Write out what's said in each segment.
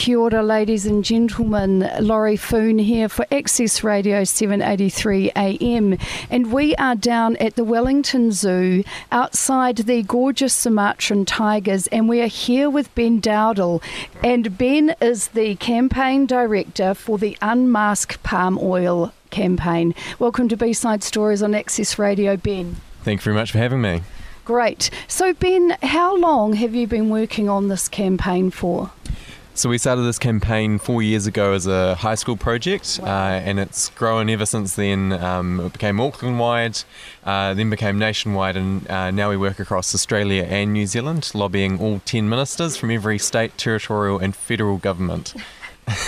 Kia ora, ladies and gentlemen. Laurie Foon here for Access Radio 783 AM. And we are down at the Wellington Zoo outside the gorgeous Sumatran tigers. And we are here with Ben Dowdle. And Ben is the campaign director for the Unmask Palm Oil campaign. Welcome to B Side Stories on Access Radio, Ben. Thank you very much for having me. Great. So, Ben, how long have you been working on this campaign for? So we started this campaign four years ago as a high school project, wow. uh, and it's grown ever since then. Um, it became Auckland-wide, uh, then became nationwide, and uh, now we work across Australia and New Zealand, lobbying all 10 ministers from every state, territorial and federal government.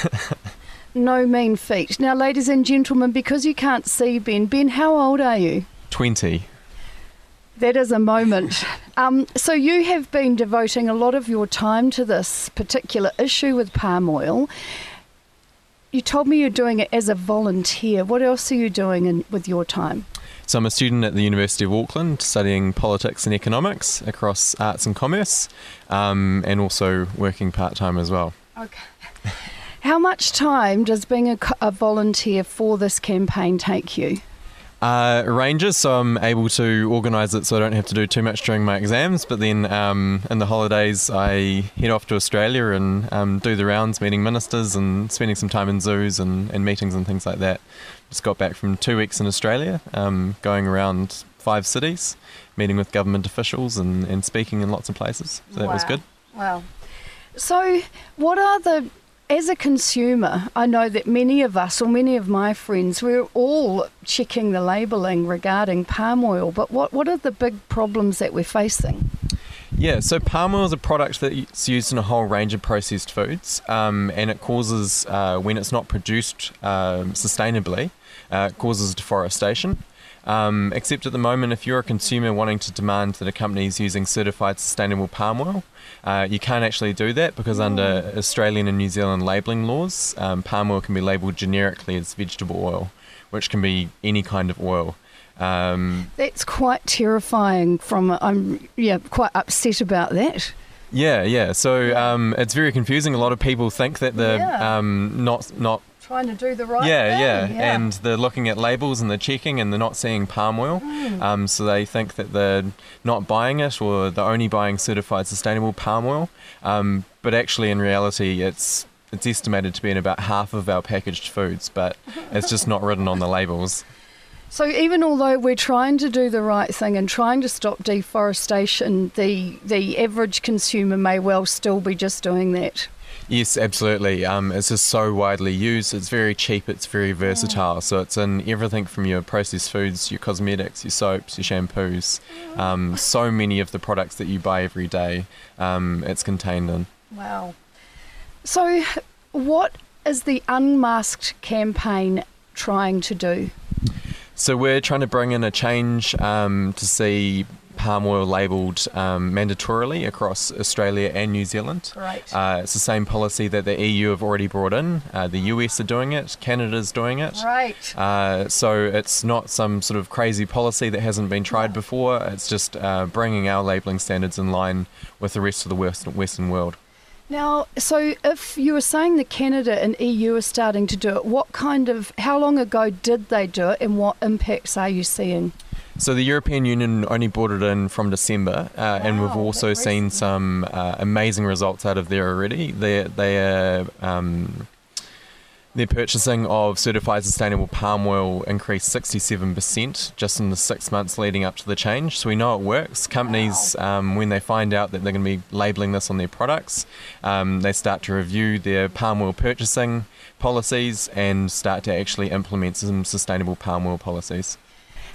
no mean feat. Now, ladies and gentlemen, because you can't see Ben, Ben, how old are you? 20. That is a moment. Um, so, you have been devoting a lot of your time to this particular issue with palm oil. You told me you're doing it as a volunteer. What else are you doing in, with your time? So, I'm a student at the University of Auckland studying politics and economics across arts and commerce, um, and also working part time as well. Okay. How much time does being a, a volunteer for this campaign take you? Uh, ranges, so I'm able to organise it so I don't have to do too much during my exams. But then um, in the holidays, I head off to Australia and um, do the rounds, meeting ministers and spending some time in zoos and, and, meetings and things like that. Just got back from two weeks in Australia, um, going around five cities, meeting with government officials and, and speaking in lots of places. So wow. that was good. Wow. So, what are the as a consumer, I know that many of us, or many of my friends, we're all checking the labelling regarding palm oil. But what, what are the big problems that we're facing? Yeah, so palm oil is a product that's used in a whole range of processed foods, um, and it causes, uh, when it's not produced um, sustainably, uh, causes deforestation. Um, except at the moment, if you're a consumer wanting to demand that a company is using certified sustainable palm oil, uh, you can't actually do that because under Australian and New Zealand labelling laws, um, palm oil can be labelled generically as vegetable oil, which can be any kind of oil. Um, That's quite terrifying. From I'm yeah quite upset about that. Yeah, yeah. So um, it's very confusing. A lot of people think that the yeah. um, not not trying to do the right yeah, yeah, yeah, And they're looking at labels and they're checking and they're not seeing palm oil. Mm. Um, so they think that they're not buying it or they're only buying certified sustainable palm oil. Um, but actually, in reality, it's it's estimated to be in about half of our packaged foods, but it's just not written on the labels. So even although we're trying to do the right thing and trying to stop deforestation, the the average consumer may well still be just doing that. Yes, absolutely. Um, it's just so widely used. It's very cheap. It's very versatile. So it's in everything from your processed foods, your cosmetics, your soaps, your shampoos. Um, so many of the products that you buy every day, um, it's contained in. Wow. So, what is the Unmasked campaign trying to do? So we're trying to bring in a change um, to see palm oil labelled um, mandatorily across Australia and New Zealand. Right. Uh, it's the same policy that the EU have already brought in. Uh, the US are doing it. Canada's doing it. Right. Uh, so it's not some sort of crazy policy that hasn't been tried before. It's just uh, bringing our labelling standards in line with the rest of the Western world. Now, so if you were saying that Canada and EU are starting to do it, what kind of, how long ago did they do it and what impacts are you seeing? So the European Union only brought it in from December, uh, wow, and we've also seen some uh, amazing results out of there already. They they are. Um, their purchasing of certified sustainable palm oil increased 67% just in the six months leading up to the change. So we know it works. Companies, wow. um, when they find out that they're going to be labeling this on their products, um, they start to review their palm oil purchasing policies and start to actually implement some sustainable palm oil policies.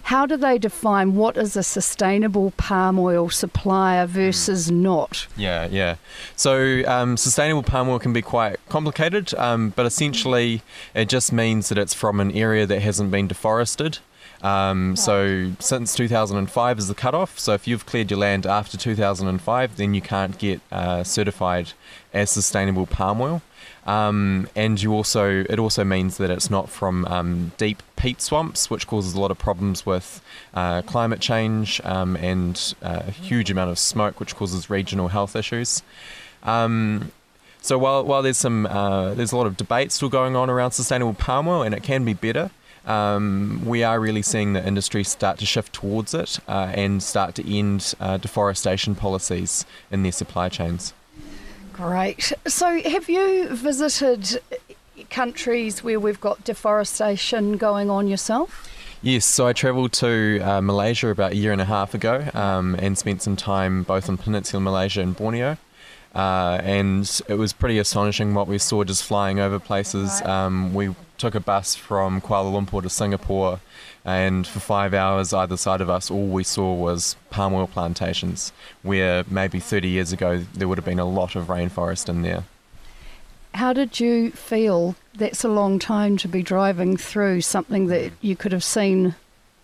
How do they define what is a sustainable palm oil supplier versus mm. not? Yeah, yeah. So um, sustainable palm oil can be quite complicated, um, but essentially it just means that it's from an area that hasn't been deforested. Um, so since 2005 is the cutoff. So if you've cleared your land after 2005, then you can't get uh, certified as sustainable palm oil. Um, and you also it also means that it's not from um, deep peat swamps, which causes a lot of problems with uh, climate change um, and uh, a huge amount of smoke, which causes regional health issues. Um, So while while there's some uh, there's a lot of debate still going on around sustainable palm oil, and it can be better. Um, we are really seeing the industry start to shift towards it uh, and start to end uh, deforestation policies in their supply chains. Great. So, have you visited countries where we've got deforestation going on yourself? Yes, so I travelled to uh, Malaysia about a year and a half ago um, and spent some time both in Peninsula Malaysia and Borneo. Uh, and it was pretty astonishing what we saw just flying over places. Um, we took a bus from Kuala Lumpur to Singapore, and for five hours either side of us, all we saw was palm oil plantations, where maybe 30 years ago there would have been a lot of rainforest in there. How did you feel? That's a long time to be driving through something that you could have seen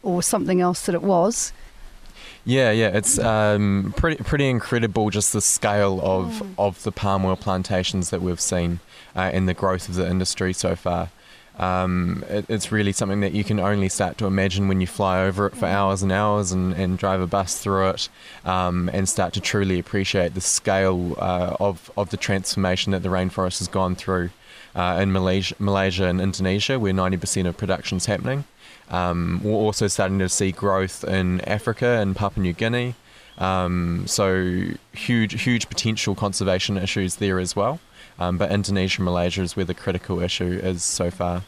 or something else that it was. Yeah, yeah, it's um, pretty pretty incredible just the scale of mm. of the palm oil plantations that we've seen uh, and the growth of the industry so far. Um, it, it's really something that you can only start to imagine when you fly over it for mm. hours and hours and, and drive a bus through it um, and start to truly appreciate the scale uh, of, of the transformation that the rainforest has gone through uh, in Malaysia, Malaysia and Indonesia, where 90% of production is happening. Um, we're also starting to see growth in Africa and Papua New Guinea. Um, so huge, huge potential conservation issues there as well. Um, but Indonesia and Malaysia is where the critical issue is so far.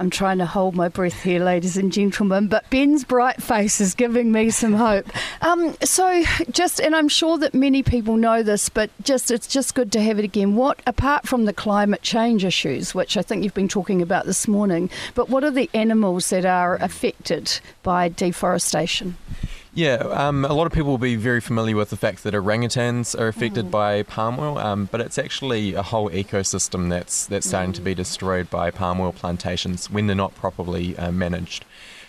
I'm trying to hold my breath here, ladies and gentlemen, but Ben's bright face is giving me some hope. Um, so, just, and I'm sure that many people know this, but just it's just good to have it again. What, apart from the climate change issues, which I think you've been talking about this morning, but what are the animals that are affected by deforestation? Yeah, um, a lot of people will be very familiar with the fact that orangutans are affected mm. by palm oil, um, but it's actually a whole ecosystem that's that's starting mm. to be mm. destroyed by palm oil plantations when they're not properly uh, managed.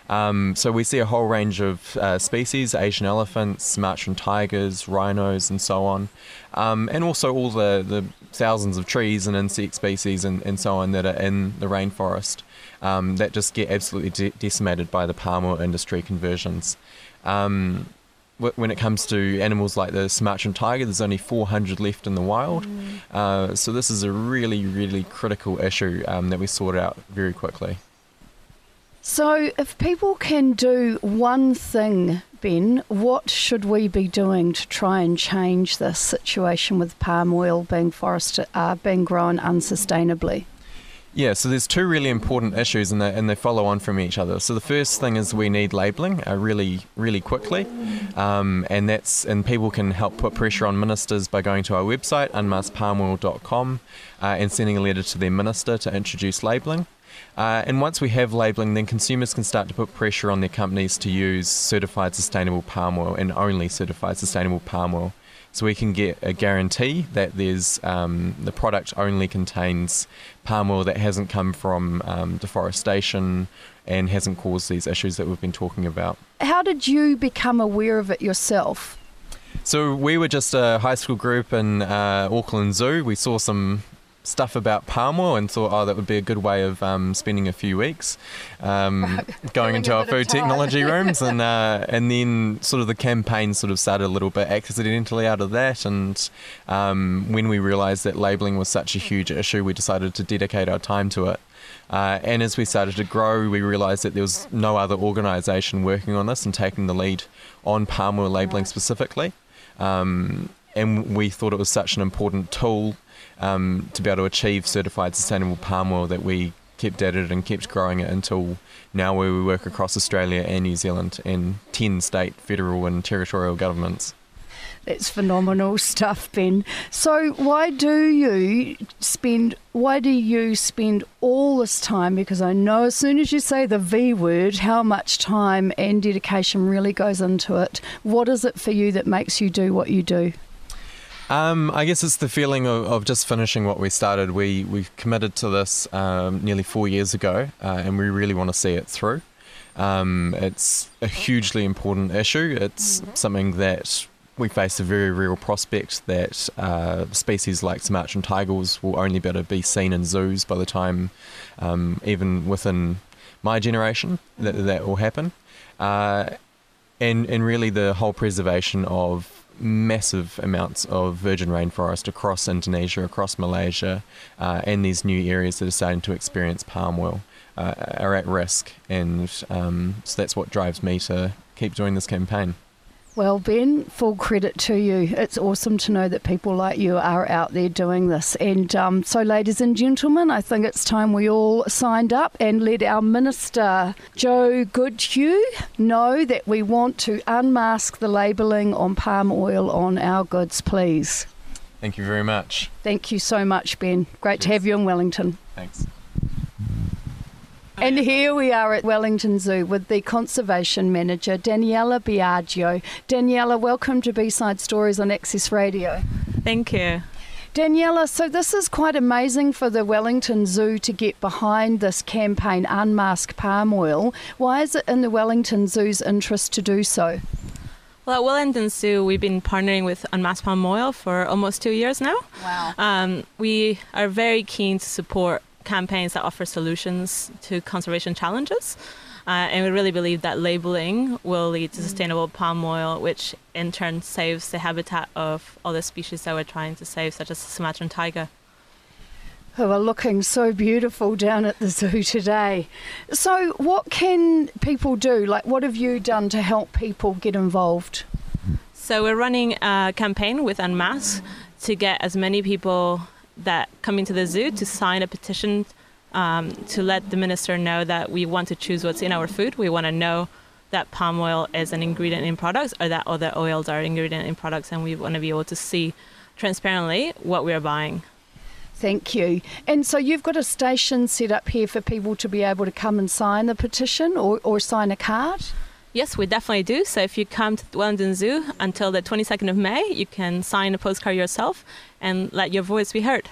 Um, so we see a whole range of uh, species: Asian elephants, Sumatran tigers, rhinos, and so on, um, and also all the, the thousands of trees and insect species and, and so on that are in the rainforest um, that just get absolutely de- decimated by the palm oil industry conversions. Um, when it comes to animals like the Sumatran tiger, there's only 400 left in the wild. Mm. Uh, so this is a really, really critical issue um, that we sort out very quickly. So, if people can do one thing, Ben, what should we be doing to try and change this situation with palm oil being forested, uh, being grown unsustainably? Yeah, so there's two really important issues and they, and they follow on from each other. So the first thing is we need labelling uh, really, really quickly. Um, and that's and people can help put pressure on ministers by going to our website, unmaskpalmoil.com, uh, and sending a letter to their minister to introduce labelling. Uh, and once we have labelling, then consumers can start to put pressure on their companies to use certified sustainable palm oil and only certified sustainable palm oil so we can get a guarantee that there's um, the product only contains palm oil that hasn't come from um, deforestation and hasn't caused these issues that we've been talking about. How did you become aware of it yourself? So we were just a high school group in uh, Auckland Zoo. We saw some stuff about palm oil and thought, oh, that would be a good way of um, spending a few weeks um, going into our food technology rooms. And, uh, and then sort of the campaign sort of started a little bit accidentally out of that. And um, when we realised that labelling was such a huge issue, we decided to dedicate our time to it. Uh, and as we started to grow, we realised that there was no other organisation working on this and taking the lead on palm oil labelling specifically. Um, and we thought it was such an important tool um, to be able to achieve certified sustainable palm oil that we kept at it and kept growing it until now where we work across Australia and New Zealand and 10 state, federal and territorial governments. That's phenomenal stuff, Ben. So why do you spend why do you spend all this time? Because I know as soon as you say the V word, how much time and dedication really goes into it. What is it for you that makes you do what you do? Um, I guess it's the feeling of, of, just finishing what we started. We we committed to this um, nearly four years ago, uh, and we really want to see it through. Um, it's a hugely important issue. It's something that we face a very real prospect that uh, species like Sumatran tigers will only be able to be seen in zoos by the time, um, even within my generation, that that will happen. Uh, and and really the whole preservation of massive amounts of virgin rainforest across Indonesia, across Malaysia, uh, and these new areas that are starting to experience palm oil uh, are at risk. And um, so that's what drives me to keep doing this campaign. Well, Ben, full credit to you. It's awesome to know that people like you are out there doing this. And um, so, ladies and gentlemen, I think it's time we all signed up and let our Minister, Jo Goodhew, know that we want to unmask the labelling on palm oil on our goods, please. Thank you very much. Thank you so much, Ben. Great Cheers. to have you in Wellington. Thanks. And here we are at Wellington Zoo with the Conservation Manager, Daniela Biagio. Daniela, welcome to B-Side Stories on Access Radio. Thank you. Daniela, so this is quite amazing for the Wellington Zoo to get behind this campaign, Unmask Palm Oil. Why is it in the Wellington Zoo's interest to do so? Well, at Wellington Zoo, we've been partnering with Unmask Palm Oil for almost two years now. Wow. Um, we are very keen to support campaigns that offer solutions to conservation challenges. Uh, and we really believe that labeling will lead to sustainable palm oil, which in turn saves the habitat of other species that we're trying to save, such as the Sumatran tiger. Who are looking so beautiful down at the zoo today. So, what can people do? Like, what have you done to help people get involved? So, we're running a campaign with Unmask to get as many people that coming to the zoo to sign a petition um, to let the minister know that we want to choose what's in our food. We want to know that palm oil is an ingredient in products or that other oils are ingredient in products, and we want to be able to see transparently what we're buying. Thank you. And so you've got a station set up here for people to be able to come and sign the petition or, or sign a card? Yes, we definitely do. So if you come to Wellington Zoo until the 22nd of May, you can sign a postcard yourself and let your voice be heard.